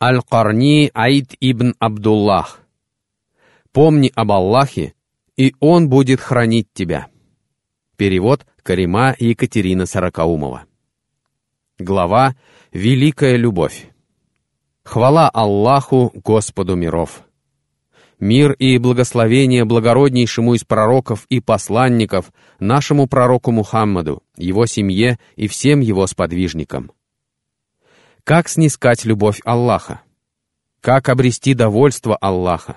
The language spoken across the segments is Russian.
Аль-Карни Аид ибн Абдуллах. Помни об Аллахе, и Он будет хранить тебя. Перевод Карима Екатерина Сорокаумова. Глава «Великая любовь». Хвала Аллаху, Господу миров. Мир и благословение благороднейшему из пророков и посланников, нашему пророку Мухаммаду, его семье и всем его сподвижникам. Как снискать любовь Аллаха? Как обрести довольство Аллаха?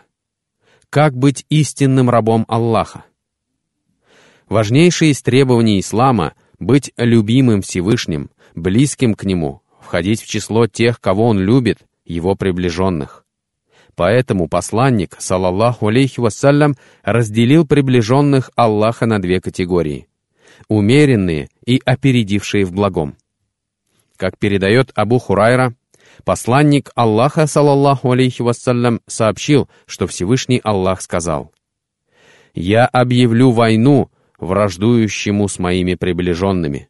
Как быть истинным рабом Аллаха? Важнейшее из требований ислама — быть любимым Всевышним, близким к Нему, входить в число тех, кого Он любит, Его приближенных. Поэтому посланник, салаллаху алейхи вассалям, разделил приближенных Аллаха на две категории — умеренные и опередившие в благом. Как передает Абу Хурайра, посланник Аллаха, салаллаху алейхи вассалям, сообщил, что Всевышний Аллах сказал, «Я объявлю войну враждующему с моими приближенными.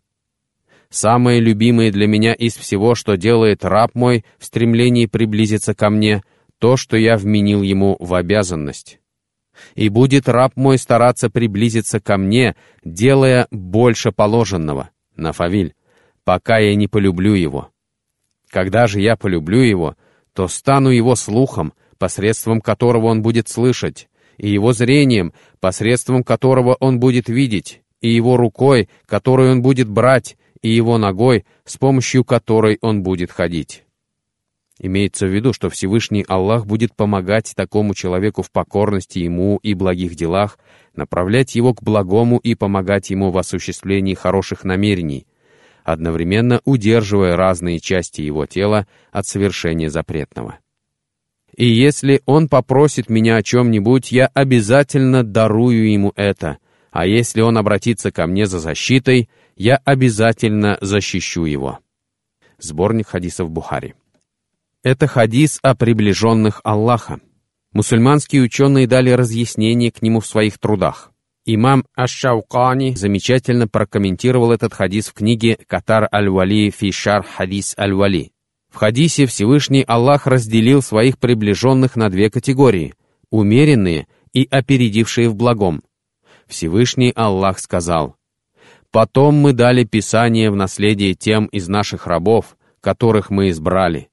Самое любимое для меня из всего, что делает раб мой в стремлении приблизиться ко мне, то, что я вменил ему в обязанность. И будет раб мой стараться приблизиться ко мне, делая больше положенного, Нафавиль, пока я не полюблю его. Когда же я полюблю его, то стану его слухом, посредством которого он будет слышать, и его зрением, посредством которого он будет видеть, и его рукой, которую он будет брать, и его ногой, с помощью которой он будет ходить. Имеется в виду, что Всевышний Аллах будет помогать такому человеку в покорности ему и благих делах, направлять его к благому и помогать ему в осуществлении хороших намерений, одновременно удерживая разные части его тела от совершения запретного. И если он попросит меня о чем-нибудь, я обязательно дарую ему это, а если он обратится ко мне за защитой, я обязательно защищу его. Сборник хадисов Бухари. Это хадис о приближенных Аллаха. Мусульманские ученые дали разъяснение к нему в своих трудах. Имам Аш-Шаукани замечательно прокомментировал этот хадис в книге «Катар аль-Вали фишар хадис аль-Вали». В хадисе Всевышний Аллах разделил своих приближенных на две категории — умеренные и опередившие в благом. Всевышний Аллах сказал, «Потом мы дали Писание в наследие тем из наших рабов, которых мы избрали.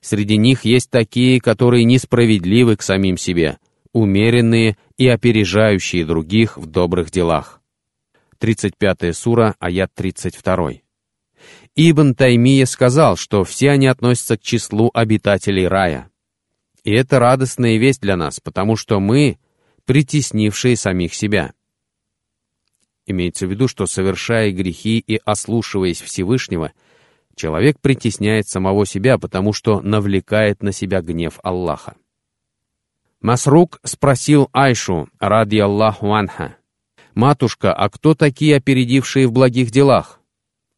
Среди них есть такие, которые несправедливы к самим себе, умеренные и опережающие других в добрых делах. 35 сура, аят 32. Ибн Таймия сказал, что все они относятся к числу обитателей рая. И это радостная весть для нас, потому что мы — притеснившие самих себя. Имеется в виду, что, совершая грехи и ослушиваясь Всевышнего, человек притесняет самого себя, потому что навлекает на себя гнев Аллаха. Масрук спросил Айшу, ради Аллаху анха, «Матушка, а кто такие опередившие в благих делах?»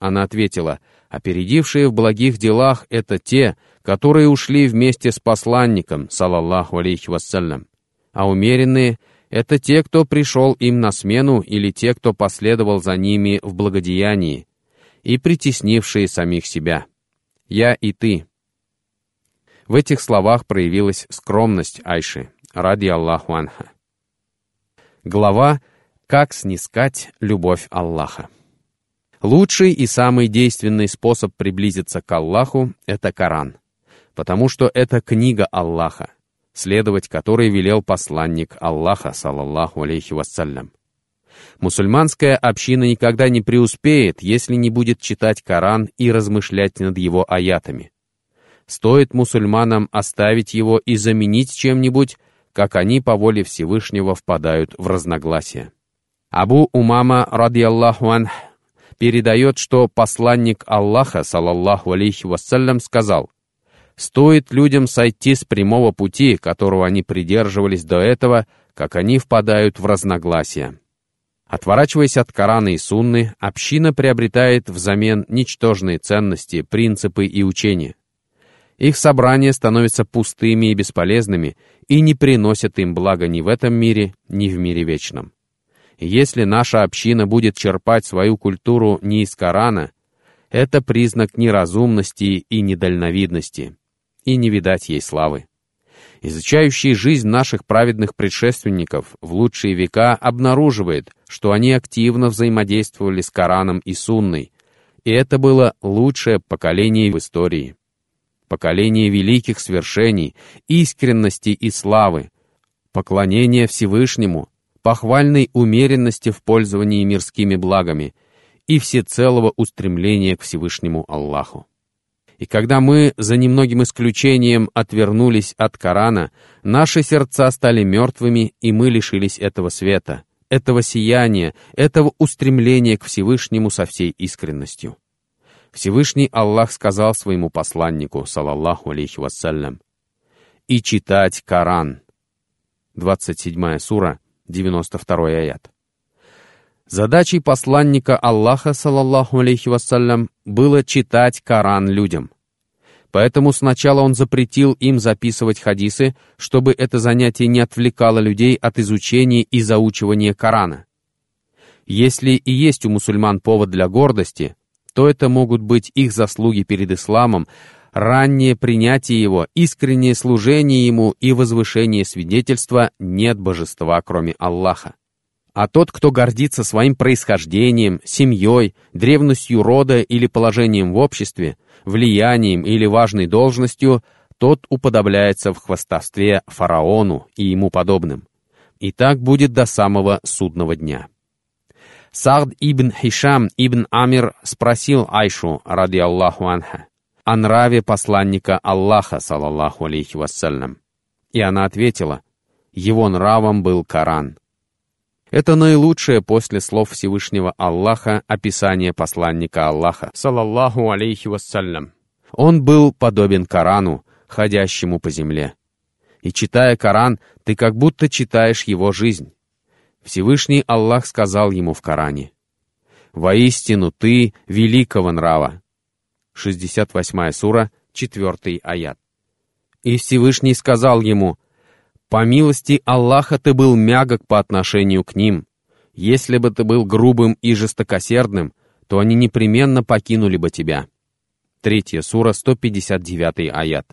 Она ответила, «Опередившие в благих делах — это те, которые ушли вместе с посланником, салаллаху алейхи вассалям, а умеренные — это те, кто пришел им на смену или те, кто последовал за ними в благодеянии, и притеснившие самих себя. Я и ты, в этих словах проявилась скромность Айши, ради Аллаху Анха. Глава «Как снискать любовь Аллаха». Лучший и самый действенный способ приблизиться к Аллаху — это Коран, потому что это книга Аллаха, следовать которой велел посланник Аллаха, салаллаху алейхи вассалям. Мусульманская община никогда не преуспеет, если не будет читать Коран и размышлять над его аятами. Стоит мусульманам оставить его и заменить чем-нибудь, как они по воле Всевышнего впадают в разногласия. Абу Умама, радиаллаху ан, передает, что посланник Аллаха, салаллаху алейхи вассалям, сказал, «Стоит людям сойти с прямого пути, которого они придерживались до этого, как они впадают в разногласия». Отворачиваясь от Корана и Сунны, община приобретает взамен ничтожные ценности, принципы и учения. Их собрания становятся пустыми и бесполезными и не приносят им блага ни в этом мире, ни в мире вечном. Если наша община будет черпать свою культуру не из Корана, это признак неразумности и недальновидности. и не видать ей славы. Изучающий жизнь наших праведных предшественников в лучшие века обнаруживает, что они активно взаимодействовали с Кораном и Сунной, и это было лучшее поколение в истории. Поколение великих свершений, искренности и славы, поклонения Всевышнему, похвальной умеренности в пользовании мирскими благами и всецелого устремления к Всевышнему Аллаху. И когда мы, за немногим исключением, отвернулись от Корана, наши сердца стали мертвыми, и мы лишились этого света, этого сияния, этого устремления к Всевышнему со всей искренностью. Всевышний Аллах сказал своему посланнику, салаллаху алейхи вассалям, «И читать Коран». 27 сура, 92 аят. Задачей посланника Аллаха, салаллаху алейхи вассалям, было читать Коран людям. Поэтому сначала он запретил им записывать хадисы, чтобы это занятие не отвлекало людей от изучения и заучивания Корана. Если и есть у мусульман повод для гордости, то это могут быть их заслуги перед исламом, раннее принятие его, искреннее служение ему и возвышение свидетельства «нет божества, кроме Аллаха». А тот, кто гордится своим происхождением, семьей, древностью рода или положением в обществе, влиянием или важной должностью, тот уподобляется в хвастовстве фараону и ему подобным. И так будет до самого судного дня. Саад ибн Хишам ибн Амир спросил Айшу, ради Аллаху анха, о нраве посланника Аллаха, салаллаху алейхи вассалям. И она ответила, его нравом был Коран. Это наилучшее после слов Всевышнего Аллаха описание посланника Аллаха, салаллаху алейхи вассалям. Он был подобен Корану, ходящему по земле. И читая Коран, ты как будто читаешь его жизнь. Всевышний Аллах сказал ему в Коране, «Воистину ты великого нрава». 68 сура, 4 аят. И Всевышний сказал ему, по милости Аллаха ты был мягок по отношению к ним. Если бы ты был грубым и жестокосердным, то они непременно покинули бы тебя. Третья сура, 159 аят.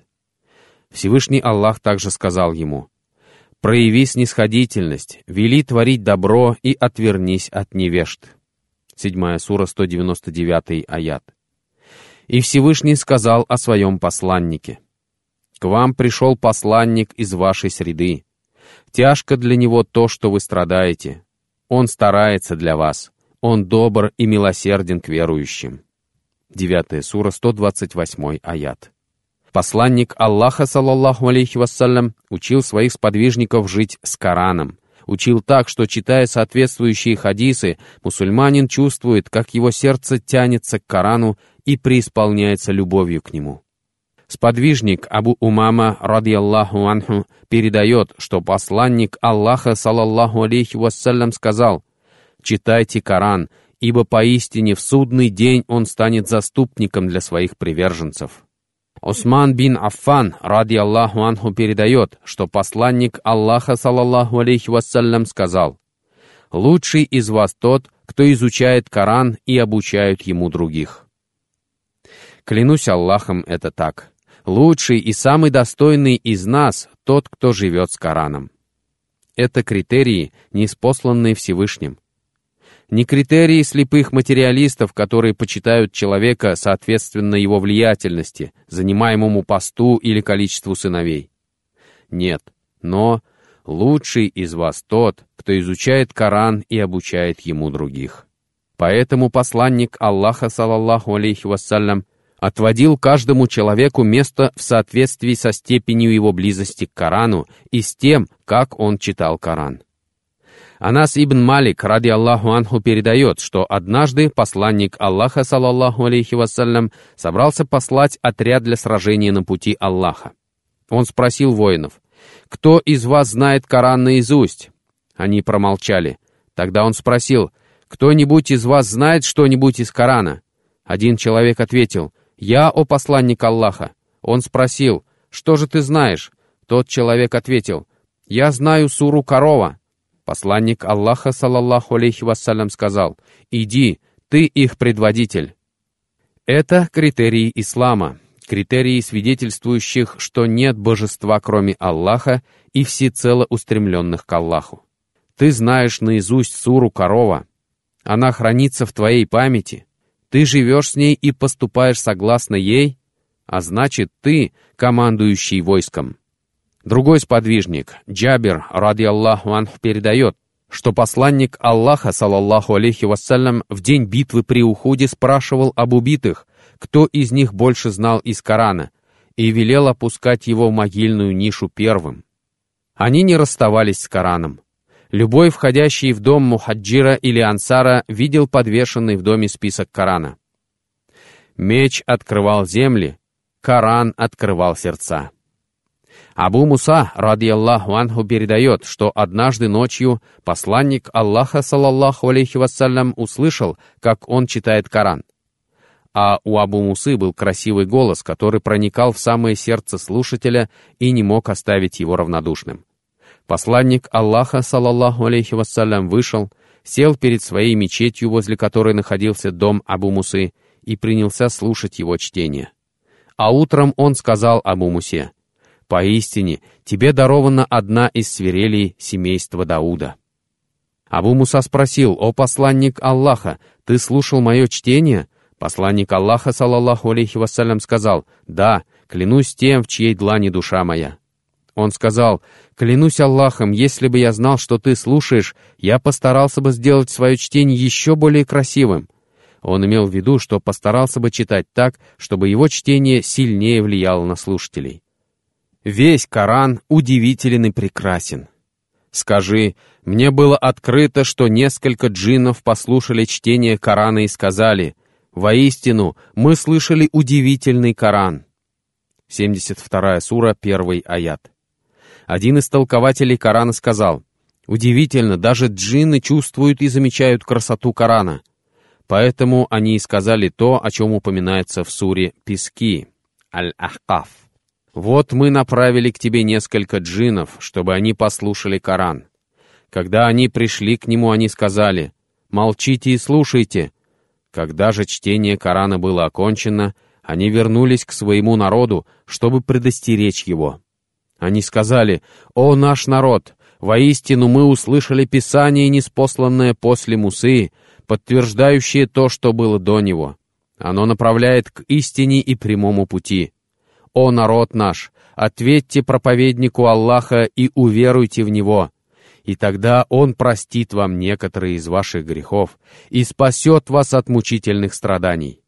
Всевышний Аллах также сказал ему, «Прояви снисходительность, вели творить добро и отвернись от невежд». Седьмая сура, 199 аят. И Всевышний сказал о своем посланнике – к вам пришел посланник из вашей среды. Тяжко для него то, что вы страдаете. Он старается для вас. Он добр и милосерден к верующим. 9 сура, 128 аят. Посланник Аллаха, саллаллаху алейхи вассалям, учил своих сподвижников жить с Кораном. Учил так, что, читая соответствующие хадисы, мусульманин чувствует, как его сердце тянется к Корану и преисполняется любовью к нему. Сподвижник Абу Умама, радиаллаху анху, передает, что посланник Аллаха, салаллаху алейхи вассалям, сказал, «Читайте Коран, ибо поистине в судный день он станет заступником для своих приверженцев». Усман бин Аффан, ради Аллаху анху, передает, что посланник Аллаха, салаллаху алейхи вассалям, сказал, «Лучший из вас тот, кто изучает Коран и обучает ему других». Клянусь Аллахом, это так. Лучший и самый достойный из нас — тот, кто живет с Кораном. Это критерии, неспосланные Всевышним. Не критерии слепых материалистов, которые почитают человека соответственно его влиятельности, занимаемому посту или количеству сыновей. Нет, но лучший из вас тот, кто изучает Коран и обучает ему других. Поэтому посланник Аллаха, салаллаху алейхи вассалям, отводил каждому человеку место в соответствии со степенью его близости к Корану и с тем, как он читал Коран. Анас ибн Малик, ради Аллаху Анху, передает, что однажды посланник Аллаха, салаллаху алейхи вассалям, собрался послать отряд для сражения на пути Аллаха. Он спросил воинов, «Кто из вас знает Коран наизусть?» Они промолчали. Тогда он спросил, «Кто-нибудь из вас знает что-нибудь из Корана?» Один человек ответил, «Я, о посланник Аллаха». Он спросил, «Что же ты знаешь?» Тот человек ответил, «Я знаю суру корова». Посланник Аллаха, салаллаху алейхи вассалям, сказал, «Иди, ты их предводитель». Это критерии ислама, критерии свидетельствующих, что нет божества, кроме Аллаха, и всецело устремленных к Аллаху. Ты знаешь наизусть суру корова. Она хранится в твоей памяти. Ты живешь с ней и поступаешь согласно ей, а значит, ты командующий войском. Другой сподвижник, Джабир, ради Аллаху анх, передает, что посланник Аллаха, салаллаху алейхи вассалям, в день битвы при уходе спрашивал об убитых, кто из них больше знал из Корана, и велел опускать его в могильную нишу первым. Они не расставались с Кораном. Любой, входящий в дом Мухаджира или Ансара, видел подвешенный в доме список Корана. Меч открывал земли, Коран открывал сердца. Абу Муса, ради Аллаху анху, передает, что однажды ночью посланник Аллаха, саллаллаху алейхи вассалям, услышал, как он читает Коран. А у Абу Мусы был красивый голос, который проникал в самое сердце слушателя и не мог оставить его равнодушным. Посланник Аллаха, саллаллаху алейхи вассалям, вышел, сел перед своей мечетью, возле которой находился дом Абу Мусы, и принялся слушать его чтение. А утром он сказал Абу Мусе, Поистине, тебе дарована одна из свирелей семейства Дауда. Абу Муса спросил, «О посланник Аллаха, ты слушал мое чтение?» Посланник Аллаха, саллаллаху алейхи вассалям, сказал, «Да, клянусь тем, в чьей длани душа моя». Он сказал, «Клянусь Аллахом, если бы я знал, что ты слушаешь, я постарался бы сделать свое чтение еще более красивым». Он имел в виду, что постарался бы читать так, чтобы его чтение сильнее влияло на слушателей. Весь Коран удивителен и прекрасен. Скажи, мне было открыто, что несколько джиннов послушали чтение Корана и сказали, «Воистину, мы слышали удивительный Коран». 72 сура, 1 аят. Один из толкователей Корана сказал, «Удивительно, даже джинны чувствуют и замечают красоту Корана». Поэтому они и сказали то, о чем упоминается в суре «Пески» Аль-Ахкаф. Вот мы направили к тебе несколько джинов, чтобы они послушали Коран. Когда они пришли к нему, они сказали, «Молчите и слушайте». Когда же чтение Корана было окончено, они вернулись к своему народу, чтобы предостеречь его. Они сказали, «О наш народ, воистину мы услышали Писание, неспосланное после Мусы, подтверждающее то, что было до него. Оно направляет к истине и прямому пути». «О народ наш, ответьте проповеднику Аллаха и уверуйте в Него, и тогда Он простит вам некоторые из ваших грехов и спасет вас от мучительных страданий.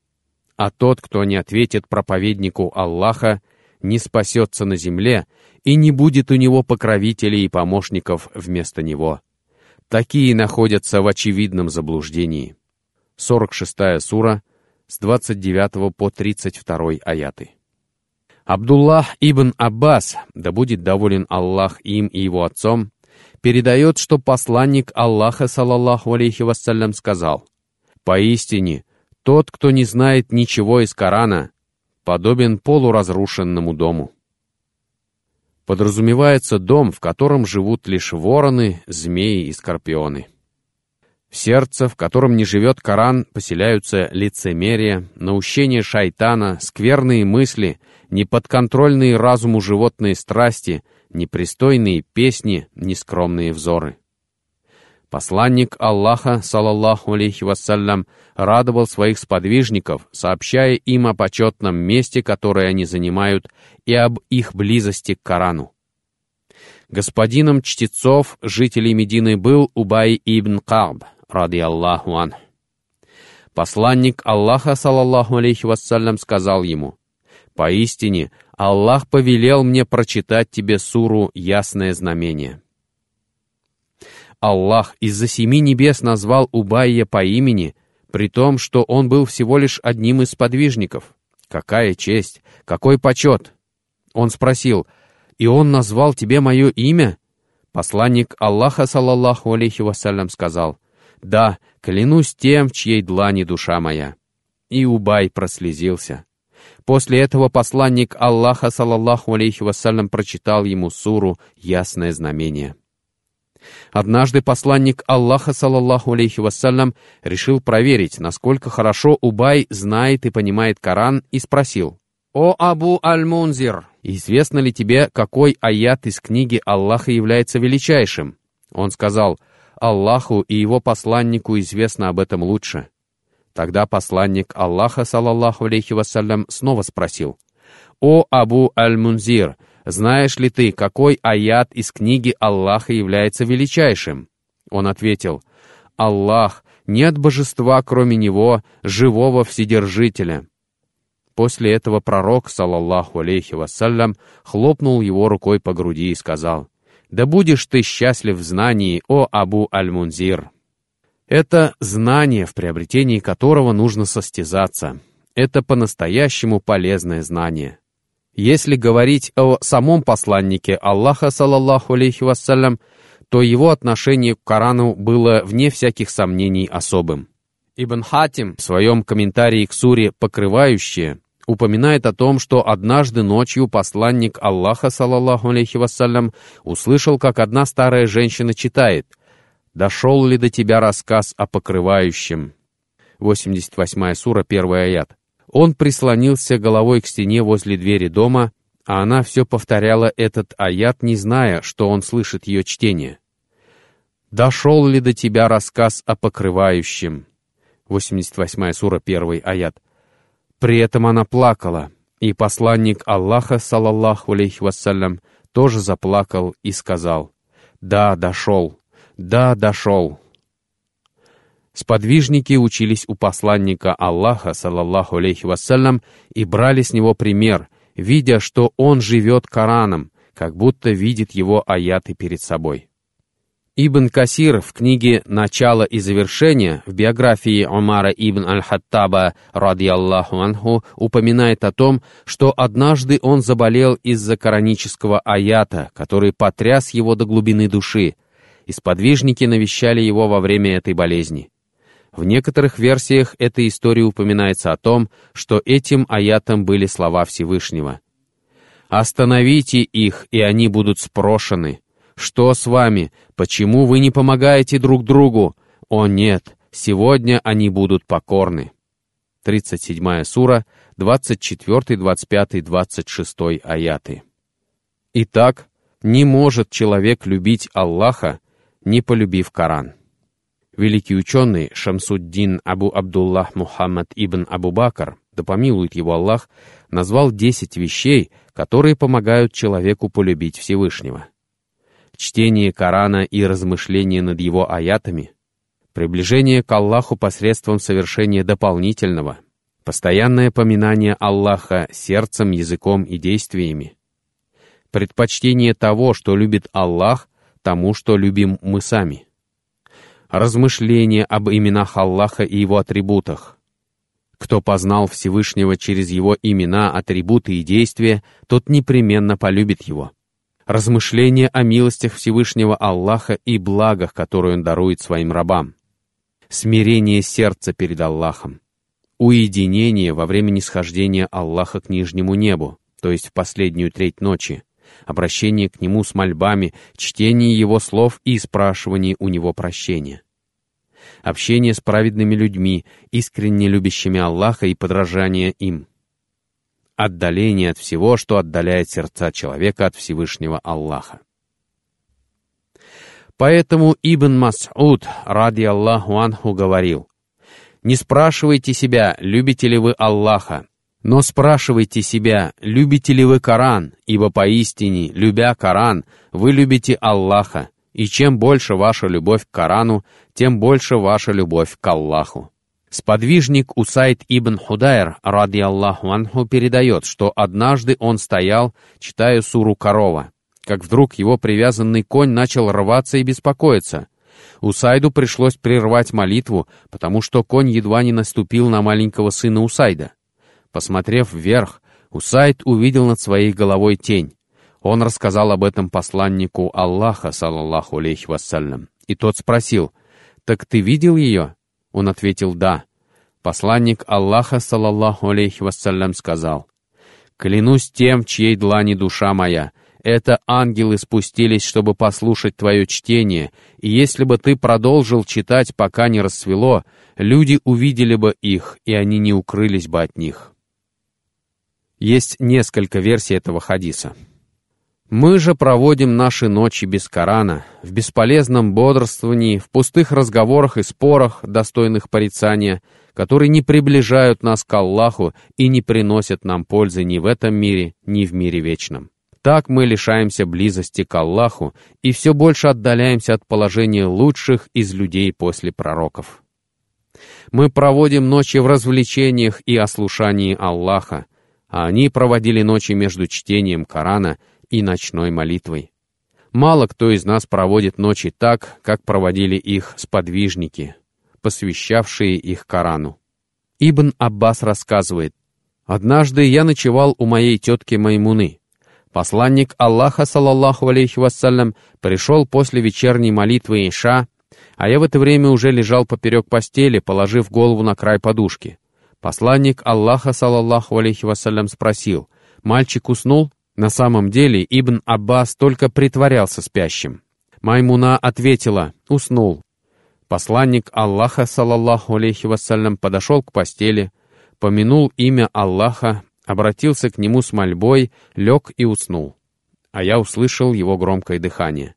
А тот, кто не ответит проповеднику Аллаха, не спасется на земле, и не будет у него покровителей и помощников вместо него. Такие находятся в очевидном заблуждении. 46 сура, с 29 по 32 аяты. Абдуллах ибн Аббас, да будет доволен Аллах им и его отцом, передает, что посланник Аллаха, салаллаху алейхи вассалям, сказал, «Поистине, тот, кто не знает ничего из Корана, подобен полуразрушенному дому». Подразумевается дом, в котором живут лишь вороны, змеи и скорпионы. В сердце, в котором не живет Коран, поселяются лицемерие, наущение шайтана, скверные мысли, неподконтрольные разуму животные страсти, непристойные песни, нескромные взоры. Посланник Аллаха, салаллаху алейхи вассалям, радовал своих сподвижников, сообщая им о почетном месте, которое они занимают, и об их близости к Корану. Господином чтецов, жителей Медины, был Убай ибн Каб, ради Аллаху ан. Посланник Аллаха, салаллаху алейхи вассалям, сказал ему, «Поистине, Аллах повелел мне прочитать тебе суру «Ясное знамение». Аллах из-за семи небес назвал Убайя по имени, при том, что он был всего лишь одним из подвижников. Какая честь, какой почет! Он спросил, «И он назвал тебе мое имя?» Посланник Аллаха, салаллаху алейхи вассалям, сказал, да, клянусь тем, в чьей длани душа моя». И Убай прослезился. После этого посланник Аллаха, салаллаху алейхи вассалям, прочитал ему суру «Ясное знамение». Однажды посланник Аллаха, салаллаху алейхи вассалям, решил проверить, насколько хорошо Убай знает и понимает Коран, и спросил, «О Абу Аль-Мунзир, известно ли тебе, какой аят из книги Аллаха является величайшим?» Он сказал, «Аллаху и его посланнику известно об этом лучше». Тогда посланник Аллаха, саллаллаху алейхи вассалям, снова спросил, «О Абу Аль-Мунзир, знаешь ли ты, какой аят из книги Аллаха является величайшим?» Он ответил, «Аллах, нет божества, кроме Него, живого Вседержителя». После этого пророк, салаллаху алейхи вассалям, хлопнул его рукой по груди и сказал, «Да будешь ты счастлив в знании, о Абу Аль-Мунзир». Это знание, в приобретении которого нужно состязаться. Это по-настоящему полезное знание. Если говорить о самом посланнике Аллаха, салаллаху алейхи вассалям, то его отношение к Корану было, вне всяких сомнений, особым. Ибн Хатим в своем комментарии к суре «Покрывающие» упоминает о том, что однажды ночью посланник Аллаха, салаллаху алейхи вассалям, услышал, как одна старая женщина читает «Дошел ли до тебя рассказ о покрывающем?» 88 сура, 1 аят. Он прислонился головой к стене возле двери дома, а она все повторяла этот аят, не зная, что он слышит ее чтение. «Дошел ли до тебя рассказ о покрывающем?» 88 сура, 1 аят. При этом она плакала, и посланник Аллаха, салаллаху алейхи вассалям, тоже заплакал и сказал, «Да, дошел, да, дошел». Сподвижники учились у посланника Аллаха, салаллаху алейхи вассалям, и брали с него пример, видя, что он живет Кораном, как будто видит его аяты перед собой. Ибн Касир в книге «Начало и завершение» в биографии Умара ибн Аль-Хаттаба, радиаллаху анху, упоминает о том, что однажды он заболел из-за коранического аята, который потряс его до глубины души, и сподвижники навещали его во время этой болезни. В некоторых версиях этой истории упоминается о том, что этим аятом были слова Всевышнего. «Остановите их, и они будут спрошены», что с вами? Почему вы не помогаете друг другу? О нет, сегодня они будут покорны. 37 сура, 24, 25, 26 аяты. Итак, не может человек любить Аллаха, не полюбив Коран. Великий ученый Шамсуддин Абу Абдуллах Мухаммад ибн Абу Бакр, да помилует его Аллах, назвал десять вещей, которые помогают человеку полюбить Всевышнего чтение Корана и размышление над его аятами, приближение к Аллаху посредством совершения дополнительного, постоянное поминание Аллаха сердцем, языком и действиями, предпочтение того, что любит Аллах, тому, что любим мы сами, размышление об именах Аллаха и его атрибутах. Кто познал Всевышнего через его имена, атрибуты и действия, тот непременно полюбит его. Размышления о милостях Всевышнего Аллаха и благах, которые Он дарует своим рабам, смирение сердца перед Аллахом, уединение во время нисхождения Аллаха к нижнему небу, то есть в последнюю треть ночи, обращение к Нему с мольбами, чтение Его слов и спрашивание у Него прощения. Общение с праведными людьми, искренне любящими Аллаха и подражание им — отдаление от всего, что отдаляет сердца человека от Всевышнего Аллаха. Поэтому Ибн Мас'уд, ради Аллаху Анху, говорил, «Не спрашивайте себя, любите ли вы Аллаха, но спрашивайте себя, любите ли вы Коран, ибо поистине, любя Коран, вы любите Аллаха, и чем больше ваша любовь к Корану, тем больше ваша любовь к Аллаху. Сподвижник Усайд ибн Худайр, ради Аллаху анху, передает, что однажды он стоял, читая суру корова, как вдруг его привязанный конь начал рваться и беспокоиться. Усайду пришлось прервать молитву, потому что конь едва не наступил на маленького сына Усайда. Посмотрев вверх, Усайд увидел над своей головой тень. Он рассказал об этом посланнику Аллаха, саллаллаху алейхи вассалям, и тот спросил, «Так ты видел ее?» Он ответил «да». Посланник Аллаха, саллаллаху алейхи вассалям, сказал, «Клянусь тем, чьей длани душа моя, это ангелы спустились, чтобы послушать твое чтение, и если бы ты продолжил читать, пока не рассвело, люди увидели бы их, и они не укрылись бы от них». Есть несколько версий этого хадиса. Мы же проводим наши ночи без Корана, в бесполезном бодрствовании, в пустых разговорах и спорах, достойных порицания, которые не приближают нас к Аллаху и не приносят нам пользы ни в этом мире, ни в мире вечном. Так мы лишаемся близости к Аллаху и все больше отдаляемся от положения лучших из людей после пророков. Мы проводим ночи в развлечениях и ослушании Аллаха, а они проводили ночи между чтением Корана и ночной молитвой. Мало кто из нас проводит ночи так, как проводили их сподвижники, посвящавшие их Корану. Ибн Аббас рассказывает, «Однажды я ночевал у моей тетки Маймуны. Посланник Аллаха, саллаллаху алейхи вассалям, пришел после вечерней молитвы Иша, а я в это время уже лежал поперек постели, положив голову на край подушки. Посланник Аллаха, саллаллаху алейхи вассалям, спросил, «Мальчик уснул?» На самом деле Ибн Аббас только притворялся спящим. Маймуна ответила, «Уснул». Посланник Аллаха, саллаллаху алейхи вассалям, подошел к постели, помянул имя Аллаха, обратился к нему с мольбой, лег и уснул. А я услышал его громкое дыхание.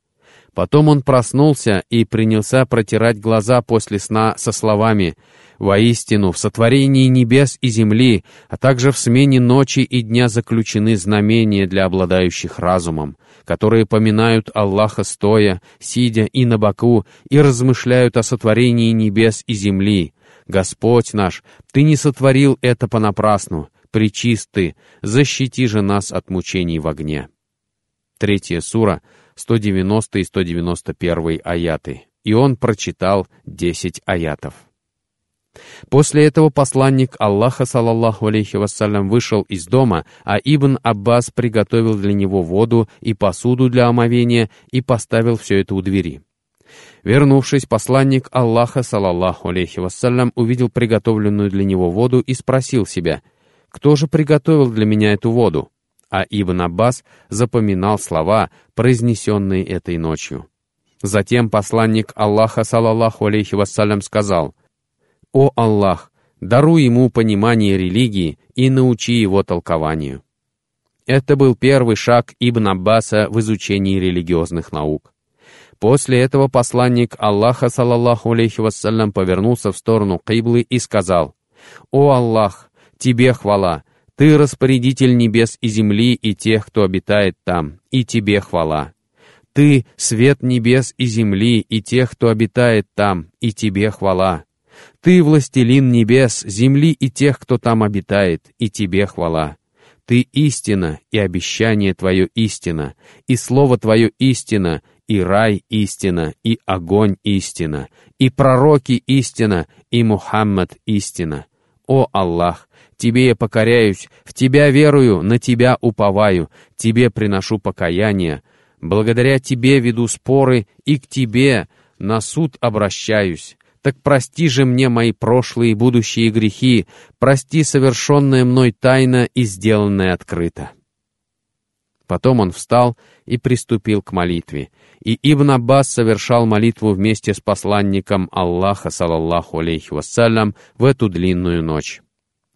Потом он проснулся и принялся протирать глаза после сна со словами «Воистину, в сотворении небес и земли, а также в смене ночи и дня заключены знамения для обладающих разумом, которые поминают Аллаха стоя, сидя и на боку, и размышляют о сотворении небес и земли. Господь наш, Ты не сотворил это понапрасну, причисты, защити же нас от мучений в огне». Третья сура — 190 и 191 аяты, и он прочитал 10 аятов. После этого посланник Аллаха, саллаллаху алейхи вассалям, вышел из дома, а Ибн Аббас приготовил для него воду и посуду для омовения и поставил все это у двери. Вернувшись, посланник Аллаха, саллаллаху алейхи вассалям, увидел приготовленную для него воду и спросил себя, «Кто же приготовил для меня эту воду?» а Ибн Аббас запоминал слова, произнесенные этой ночью. Затем посланник Аллаха, салаллаху алейхи вассалям, сказал, «О Аллах, даруй ему понимание религии и научи его толкованию». Это был первый шаг Ибн Аббаса в изучении религиозных наук. После этого посланник Аллаха, салаллаху алейхи вассалям, повернулся в сторону Киблы и сказал, «О Аллах, Тебе хвала, ты распорядитель небес и земли и тех, кто обитает там, и тебе хвала. Ты — свет небес и земли и тех, кто обитает там, и тебе хвала. Ты — властелин небес, земли и тех, кто там обитает, и тебе хвала. Ты — истина, и обещание твое истина, и слово твое истина, и рай истина, и огонь истина, и пророки истина, и Мухаммад истина. О Аллах, Тебе я покоряюсь, в Тебя верую, на Тебя уповаю, Тебе приношу покаяние. Благодаря Тебе веду споры и к Тебе на суд обращаюсь. Так прости же мне мои прошлые и будущие грехи, прости совершенное мной тайно и сделанное открыто». Потом он встал и приступил к молитве. И Ибн Аббас совершал молитву вместе с посланником Аллаха, салаллаху алейхи вассалям, в эту длинную ночь.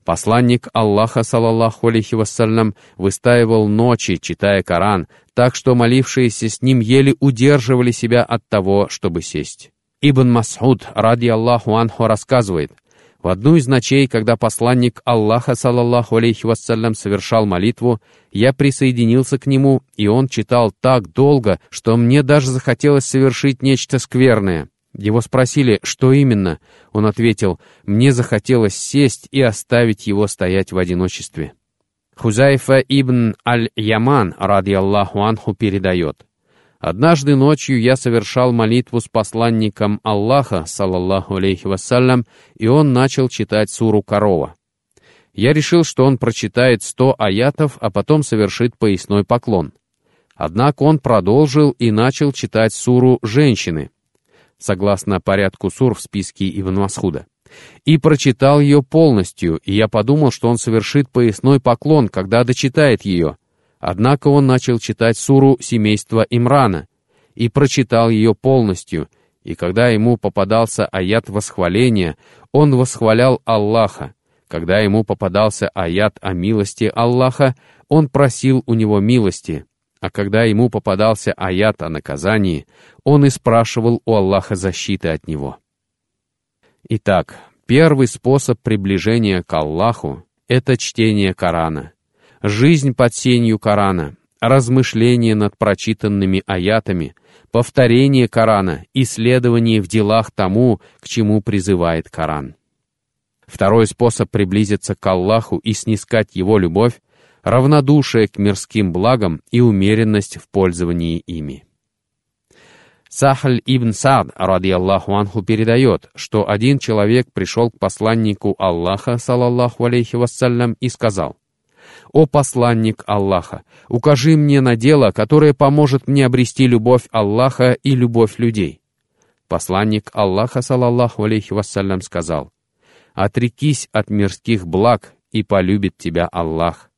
Посланник Аллаха, салаллаху алейхи вассалям, выстаивал ночи, читая Коран, так что молившиеся с ним еле удерживали себя от того, чтобы сесть. Ибн Мас'уд, ради Аллаху анху, рассказывает, в одну из ночей, когда посланник Аллаха, салаллаху алейхи вассалям, совершал молитву, я присоединился к нему, и он читал так долго, что мне даже захотелось совершить нечто скверное. Его спросили, что именно. Он ответил, мне захотелось сесть и оставить его стоять в одиночестве. Хузайфа ибн Аль-Яман, ради Аллаху анху, передает. «Однажды ночью я совершал молитву с посланником Аллаха, салаллаху алейхи вассалям, и он начал читать суру Корова. Я решил, что он прочитает сто аятов, а потом совершит поясной поклон. Однако он продолжил и начал читать суру «Женщины», согласно порядку сур в списке Ибн Масхуда. И прочитал ее полностью, и я подумал, что он совершит поясной поклон, когда дочитает ее. Однако он начал читать суру семейства Имрана и прочитал ее полностью, и когда ему попадался аят восхваления, он восхвалял Аллаха, когда ему попадался аят о милости Аллаха, он просил у него милости, а когда ему попадался аят о наказании, он и спрашивал у Аллаха защиты от него. Итак, первый способ приближения к Аллаху — это чтение Корана, жизнь под сенью Корана, размышление над прочитанными аятами, повторение Корана, исследование в делах тому, к чему призывает Коран. Второй способ приблизиться к Аллаху и снискать Его любовь — равнодушие к мирским благам и умеренность в пользовании ими. Сахаль ибн Сад, ради Аллаху анху, передает, что один человек пришел к посланнику Аллаха, салаллаху алейхи вассалям, и сказал, «О посланник Аллаха, укажи мне на дело, которое поможет мне обрести любовь Аллаха и любовь людей». Посланник Аллаха, салаллаху алейхи вассалям, сказал, Отрекись от мирских благ, и полюбит тебя Аллах.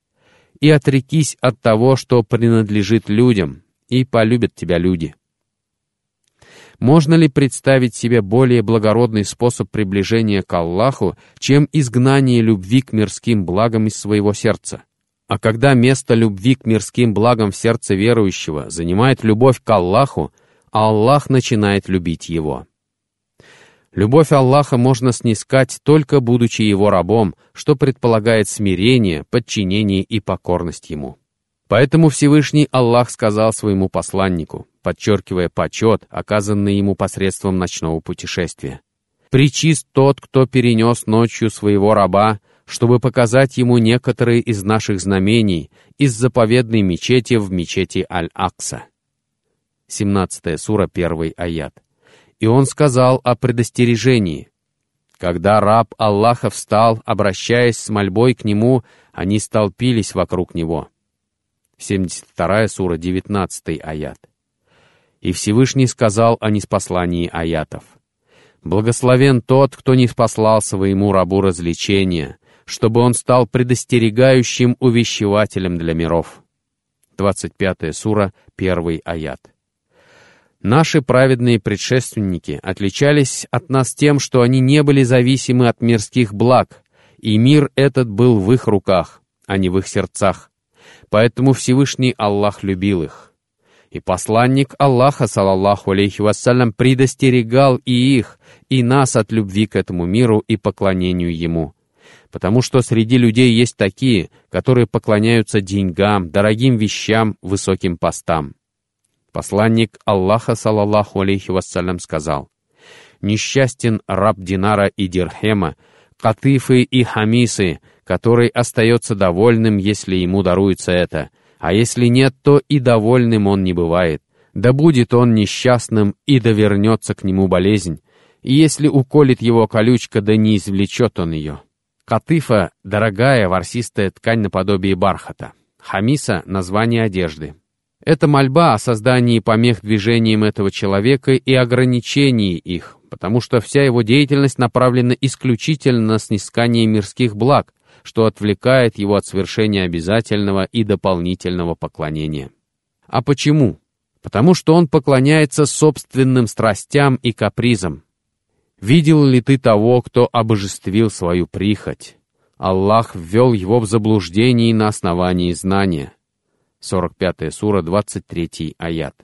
И отрекись от того, что принадлежит людям, и полюбят тебя люди. Можно ли представить себе более благородный способ приближения к Аллаху, чем изгнание любви к мирским благам из своего сердца? А когда место любви к мирским благам в сердце верующего занимает любовь к Аллаху, Аллах начинает любить его. Любовь Аллаха можно снискать только будучи Его рабом, что предполагает смирение, подчинение и покорность Ему. Поэтому Всевышний Аллах сказал своему посланнику, подчеркивая почет, оказанный ему посредством ночного путешествия. «Причист тот, кто перенес ночью своего раба, чтобы показать ему некоторые из наших знамений из заповедной мечети в мечети Аль-Акса». 17 сура, 1 аят. И он сказал о предостережении. Когда раб Аллаха встал, обращаясь с мольбой к нему, они столпились вокруг него. 72 сура, 19 аят. И Всевышний сказал о неспослании аятов. «Благословен тот, кто не спаслал своему рабу развлечения, чтобы он стал предостерегающим увещевателем для миров». 25 сура, 1 аят. Наши праведные предшественники отличались от нас тем, что они не были зависимы от мирских благ, и мир этот был в их руках, а не в их сердцах. Поэтому Всевышний Аллах любил их. И посланник Аллаха, салаллаху алейхи вассалям, предостерегал и их, и нас от любви к этому миру и поклонению ему. Потому что среди людей есть такие, которые поклоняются деньгам, дорогим вещам, высоким постам. Посланник Аллаха, салаллаху алейхи вассалям, сказал, «Несчастен раб Динара и Дирхема, Катыфы и Хамисы, который остается довольным, если ему даруется это, а если нет, то и довольным он не бывает. Да будет он несчастным, и да вернется к нему болезнь, и если уколет его колючка, да не извлечет он ее». Катыфа — дорогая ворсистая ткань наподобие бархата. Хамиса — название одежды. Это мольба о создании помех движениям этого человека и ограничении их, потому что вся его деятельность направлена исключительно на снискание мирских благ, что отвлекает его от совершения обязательного и дополнительного поклонения. А почему? Потому что он поклоняется собственным страстям и капризам. Видел ли ты того, кто обожествил свою прихоть? Аллах ввел его в заблуждение на основании знания. 45 сура, 23 аят.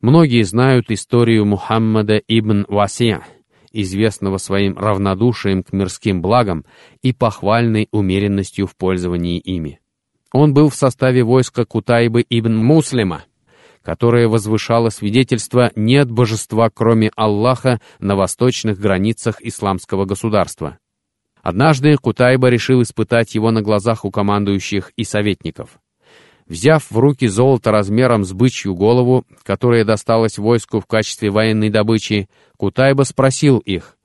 Многие знают историю Мухаммада ибн Васия, известного своим равнодушием к мирским благам и похвальной умеренностью в пользовании ими. Он был в составе войска Кутайбы ибн Муслима, которое возвышало свидетельство «нет божества, кроме Аллаха» на восточных границах исламского государства. Однажды Кутайба решил испытать его на глазах у командующих и советников. Взяв в руки золото размером с бычью голову, которое досталось войску в качестве военной добычи, Кутайба спросил их,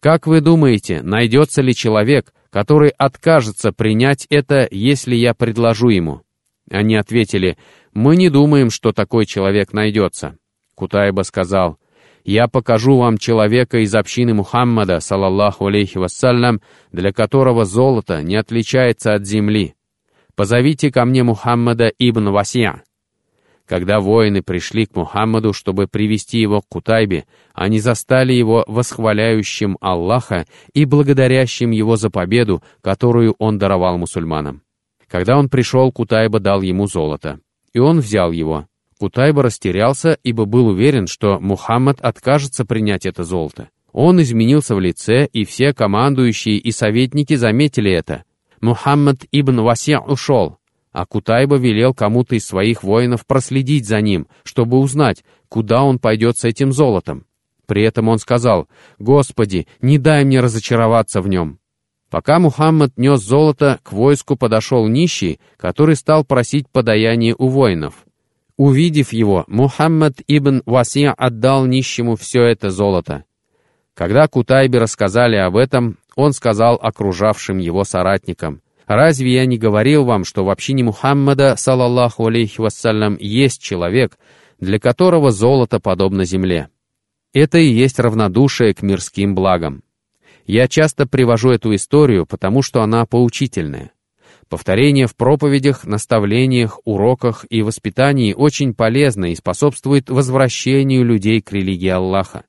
«Как вы думаете, найдется ли человек, который откажется принять это, если я предложу ему?» Они ответили, «Мы не думаем, что такой человек найдется». Кутайба сказал, «Я покажу вам человека из общины Мухаммада, салаллаху алейхи вассалям, для которого золото не отличается от земли. Позовите ко мне Мухаммада ибн Васия». Когда воины пришли к Мухаммаду, чтобы привести его к Кутайбе, они застали его восхваляющим Аллаха и благодарящим его за победу, которую он даровал мусульманам. Когда он пришел, Кутайба дал ему золото, и он взял его. Кутайба растерялся, ибо был уверен, что Мухаммад откажется принять это золото. Он изменился в лице, и все командующие и советники заметили это. Мухаммад ибн Васи ушел, а Кутайба велел кому-то из своих воинов проследить за ним, чтобы узнать, куда он пойдет с этим золотом. При этом он сказал, «Господи, не дай мне разочароваться в нем». Пока Мухаммад нес золото, к войску подошел нищий, который стал просить подаяние у воинов. Увидев его, Мухаммад ибн Васия отдал нищему все это золото. Когда Кутайбе рассказали об этом, он сказал окружавшим его соратникам, Разве я не говорил вам, что в общине Мухаммада, салаллаху алейхи вассалям, есть человек, для которого золото подобно земле? Это и есть равнодушие к мирским благам. Я часто привожу эту историю, потому что она поучительная. Повторение в проповедях, наставлениях, уроках и воспитании очень полезно и способствует возвращению людей к религии Аллаха.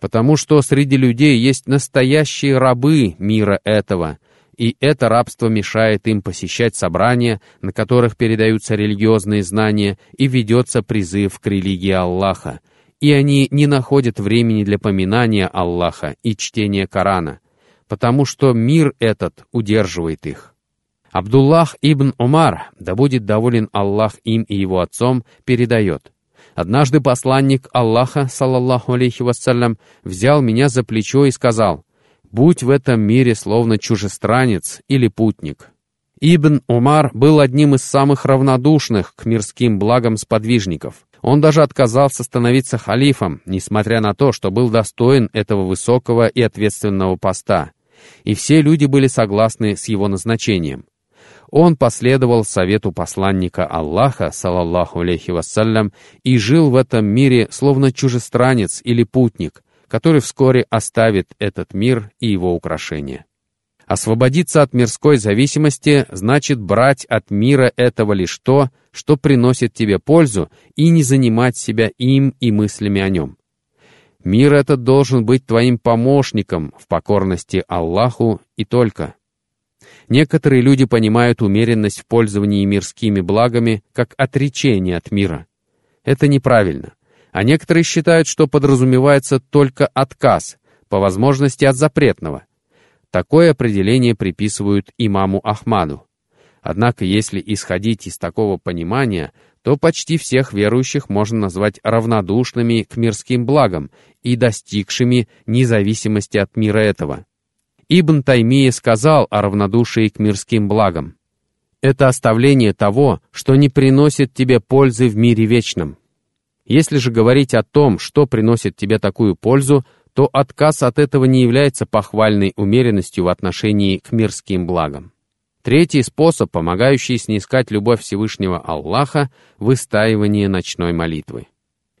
Потому что среди людей есть настоящие рабы мира этого — и это рабство мешает им посещать собрания, на которых передаются религиозные знания и ведется призыв к религии Аллаха, и они не находят времени для поминания Аллаха и чтения Корана, потому что мир этот удерживает их. Абдуллах ибн Умар, да будет доволен Аллах им и его отцом, передает. Однажды посланник Аллаха, саллаллаху алейхи вассалям, взял меня за плечо и сказал, будь в этом мире словно чужестранец или путник. Ибн Умар был одним из самых равнодушных к мирским благам сподвижников. Он даже отказался становиться халифом, несмотря на то, что был достоин этого высокого и ответственного поста. И все люди были согласны с его назначением. Он последовал совету посланника Аллаха, салаллаху алейхи вассалям, и жил в этом мире словно чужестранец или путник, который вскоре оставит этот мир и его украшения. Освободиться от мирской зависимости значит брать от мира этого лишь то, что приносит тебе пользу, и не занимать себя им и мыслями о нем. Мир этот должен быть твоим помощником в покорности Аллаху и только. Некоторые люди понимают умеренность в пользовании мирскими благами как отречение от мира. Это неправильно а некоторые считают, что подразумевается только отказ, по возможности от запретного. Такое определение приписывают имаму Ахмаду. Однако, если исходить из такого понимания, то почти всех верующих можно назвать равнодушными к мирским благам и достигшими независимости от мира этого. Ибн Таймия сказал о равнодушии к мирским благам. Это оставление того, что не приносит тебе пользы в мире вечном. Если же говорить о том, что приносит тебе такую пользу, то отказ от этого не является похвальной умеренностью в отношении к мирским благам. Третий способ, помогающий снискать любовь Всевышнего Аллаха – выстаивание ночной молитвы.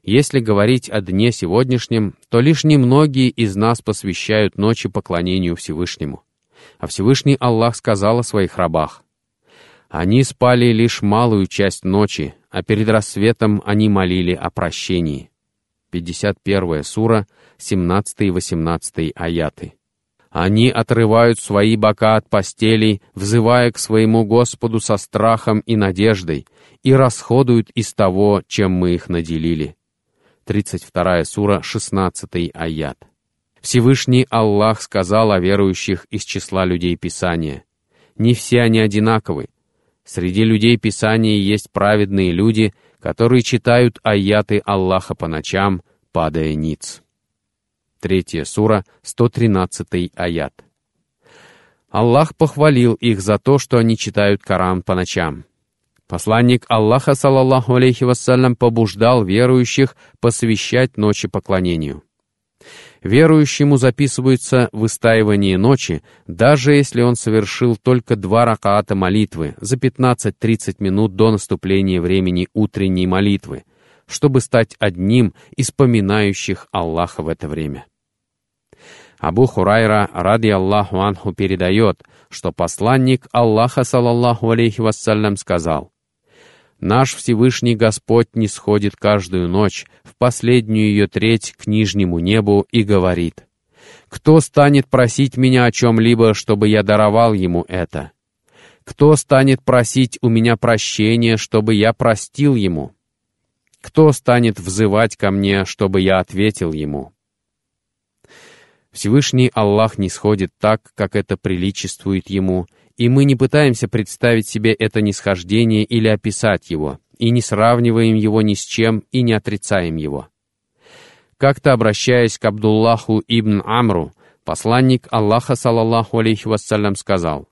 Если говорить о дне сегодняшнем, то лишь немногие из нас посвящают ночи поклонению Всевышнему. А Всевышний Аллах сказал о своих рабах. «Они спали лишь малую часть ночи, а перед рассветом они молили о прощении. 51 сура, 17 и 18 аяты. Они отрывают свои бока от постелей, взывая к своему Господу со страхом и надеждой, и расходуют из того, чем мы их наделили. 32 сура, 16 аят. Всевышний Аллах сказал о верующих из числа людей Писания. Не все они одинаковы, Среди людей Писания есть праведные люди, которые читают аяты Аллаха по ночам, падая ниц. Третья сура, 113 аят. Аллах похвалил их за то, что они читают Коран по ночам. Посланник Аллаха, саллаллаху алейхи вассалям, побуждал верующих посвящать ночи поклонению. Верующему записывается выстаивание ночи, даже если он совершил только два ракаата молитвы за 15-30 минут до наступления времени утренней молитвы, чтобы стать одним из поминающих Аллаха в это время. Абу Хурайра, ради Аллаху Анху, передает, что посланник Аллаха, салаллаху алейхи вассалям, сказал, Наш Всевышний Господь не сходит каждую ночь в последнюю ее треть к нижнему небу и говорит, «Кто станет просить меня о чем-либо, чтобы я даровал ему это? Кто станет просить у меня прощения, чтобы я простил ему? Кто станет взывать ко мне, чтобы я ответил ему?» Всевышний Аллах не сходит так, как это приличествует Ему, и мы не пытаемся представить себе это нисхождение или описать его, и не сравниваем его ни с чем и не отрицаем его. Как-то обращаясь к Абдуллаху ибн Амру, посланник Аллаха, саллаллаху алейхи вассалям, сказал,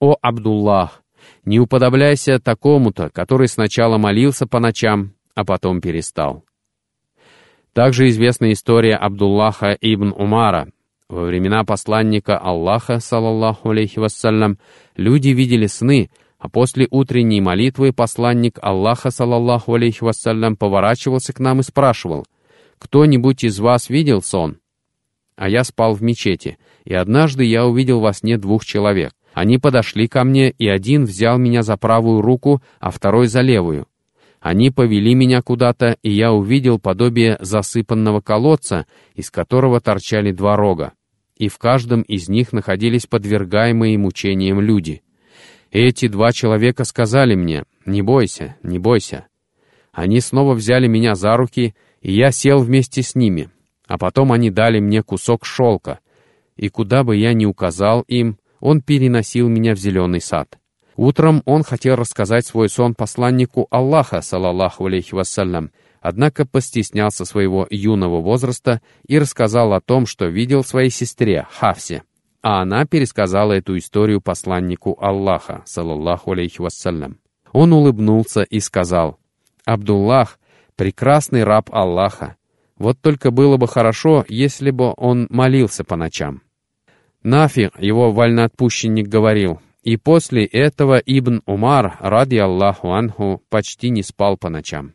«О Абдуллах, не уподобляйся такому-то, который сначала молился по ночам, а потом перестал». Также известна история Абдуллаха ибн Умара, во времена посланника Аллаха, саллаллаху алейхи вассалям, люди видели сны, а после утренней молитвы посланник Аллаха, саллаллаху алейхи вассалям, поворачивался к нам и спрашивал, «Кто-нибудь из вас видел сон?» А я спал в мечети, и однажды я увидел во сне двух человек. Они подошли ко мне, и один взял меня за правую руку, а второй за левую. Они повели меня куда-то, и я увидел подобие засыпанного колодца, из которого торчали два рога и в каждом из них находились подвергаемые мучениям люди. Эти два человека сказали мне, «Не бойся, не бойся». Они снова взяли меня за руки, и я сел вместе с ними, а потом они дали мне кусок шелка, и куда бы я ни указал им, он переносил меня в зеленый сад. Утром он хотел рассказать свой сон посланнику Аллаха, салаллаху алейхи вассалям, однако постеснялся своего юного возраста и рассказал о том, что видел своей сестре Хавсе, а она пересказала эту историю посланнику Аллаха, салаллаху алейхи вассалям. Он улыбнулся и сказал, «Абдуллах — прекрасный раб Аллаха. Вот только было бы хорошо, если бы он молился по ночам». Нафи, его вольноотпущенник, говорил, и после этого Ибн Умар, ради Аллаху анху, почти не спал по ночам.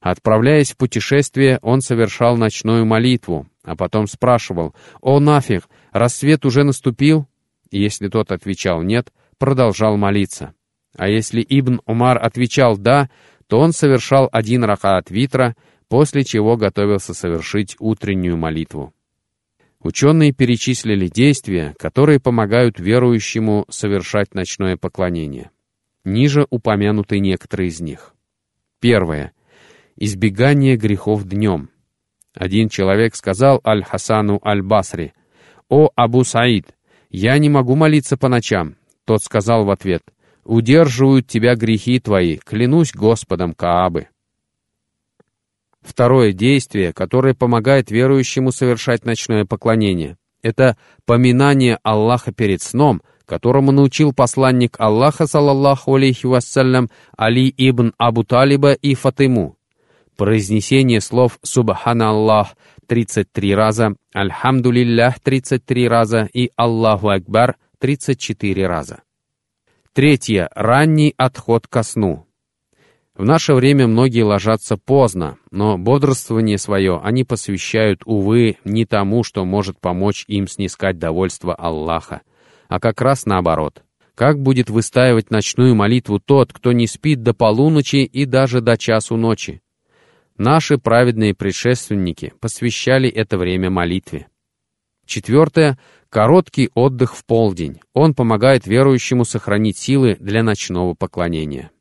Отправляясь в путешествие, он совершал ночную молитву, а потом спрашивал, «О, нафиг, рассвет уже наступил?» Если тот отвечал «нет», продолжал молиться. А если Ибн Умар отвечал «да», то он совершал один ракаат витра, после чего готовился совершить утреннюю молитву. Ученые перечислили действия, которые помогают верующему совершать ночное поклонение. Ниже упомянуты некоторые из них. Первое избегание грехов днем. Один человек сказал Аль-Хасану Аль-Басри, «О, Абу Саид, я не могу молиться по ночам». Тот сказал в ответ, «Удерживают тебя грехи твои, клянусь Господом Каабы». Второе действие, которое помогает верующему совершать ночное поклонение, это поминание Аллаха перед сном, которому научил посланник Аллаха, саллаллаху алейхи вассалям, Али ибн Абу Талиба и Фатиму, Произнесение слов «Субханаллах» 33 раза, «Альхамдулиллях» 33 раза и «Аллаху Акбар» 34 раза. Третье. Ранний отход ко сну. В наше время многие ложатся поздно, но бодрствование свое они посвящают, увы, не тому, что может помочь им снискать довольство Аллаха, а как раз наоборот. Как будет выстаивать ночную молитву тот, кто не спит до полуночи и даже до часу ночи? Наши праведные предшественники посвящали это время молитве. Четвертое — короткий отдых в полдень. Он помогает верующему сохранить силы для ночного поклонения.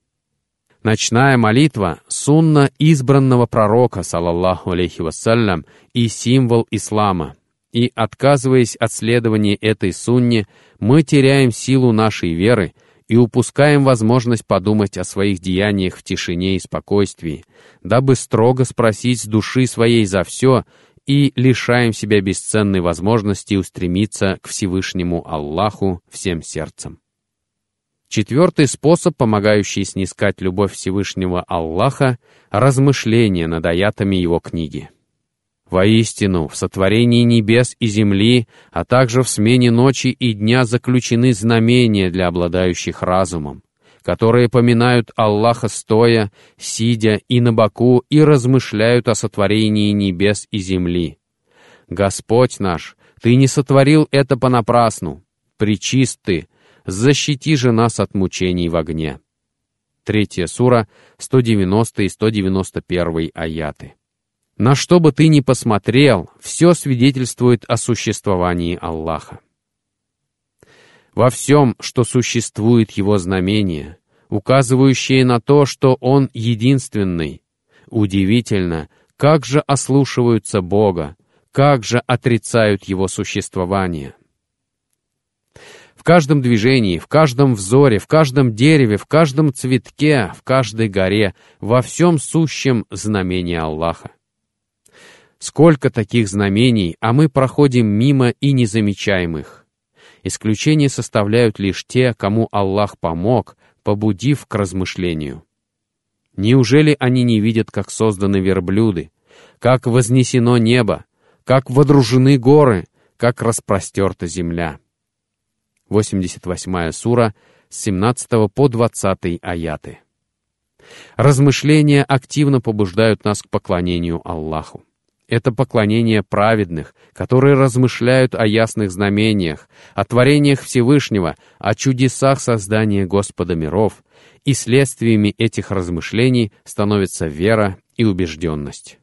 Ночная молитва — сунна избранного пророка, салаллаху алейхи вассалям, и символ ислама. И, отказываясь от следования этой сунне, мы теряем силу нашей веры — и упускаем возможность подумать о своих деяниях в тишине и спокойствии, дабы строго спросить с души своей за все и лишаем себя бесценной возможности устремиться к Всевышнему Аллаху всем сердцем. Четвертый способ, помогающий снискать любовь Всевышнего Аллаха — размышление над аятами его книги. Воистину, в сотворении небес и земли, а также в смене ночи и дня заключены знамения для обладающих разумом, которые поминают Аллаха стоя, сидя и на боку и размышляют о сотворении небес и земли. Господь наш, Ты не сотворил это понапрасну. Причист Ты, защити же нас от мучений в огне. Третья сура, 190 и 191 аяты. На что бы ты ни посмотрел, все свидетельствует о существовании Аллаха. Во всем, что существует Его знамения, указывающие на то, что Он единственный. Удивительно, как же ослушиваются Бога, как же отрицают Его существование. В каждом движении, в каждом взоре, в каждом дереве, в каждом цветке, в каждой горе, во всем сущем знамение Аллаха. Сколько таких знамений, а мы проходим мимо и не замечаем их. Исключение составляют лишь те, кому Аллах помог, побудив к размышлению. Неужели они не видят, как созданы верблюды, как вознесено небо, как водружены горы, как распростерта земля? 88 сура, с 17 по 20 аяты. Размышления активно побуждают нас к поклонению Аллаху. Это поклонение праведных, которые размышляют о ясных знамениях, о творениях Всевышнего, о чудесах создания Господа миров, и следствиями этих размышлений становится вера и убежденность.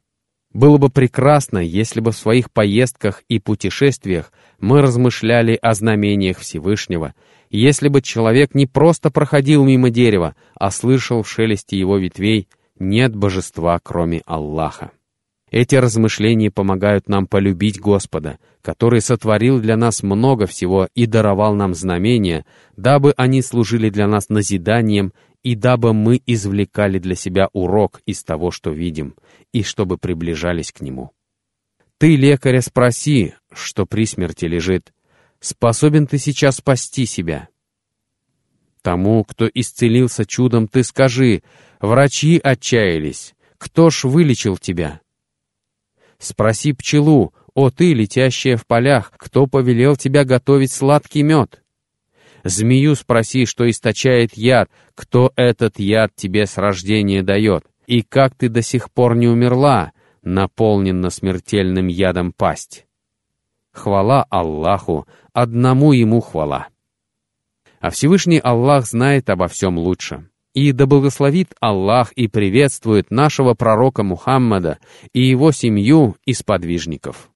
Было бы прекрасно, если бы в своих поездках и путешествиях мы размышляли о знамениях Всевышнего, если бы человек не просто проходил мимо дерева, а слышал в шелесте его ветвей «нет божества, кроме Аллаха». Эти размышления помогают нам полюбить Господа, который сотворил для нас много всего и даровал нам знамения, дабы они служили для нас назиданием и дабы мы извлекали для себя урок из того, что видим, и чтобы приближались к нему. Ты, лекаря, спроси, что при смерти лежит, способен ты сейчас спасти себя? Тому, кто исцелился чудом, ты скажи, врачи отчаялись, кто ж вылечил тебя? Спроси пчелу, о ты, летящая в полях, кто повелел тебя готовить сладкий мед? Змею спроси, что источает яд, кто этот яд тебе с рождения дает, и как ты до сих пор не умерла, наполнена смертельным ядом пасть. Хвала Аллаху, одному Ему хвала. А Всевышний Аллах знает обо всем лучше. И да благословит Аллах и приветствует нашего пророка Мухаммада и его семью и сподвижников.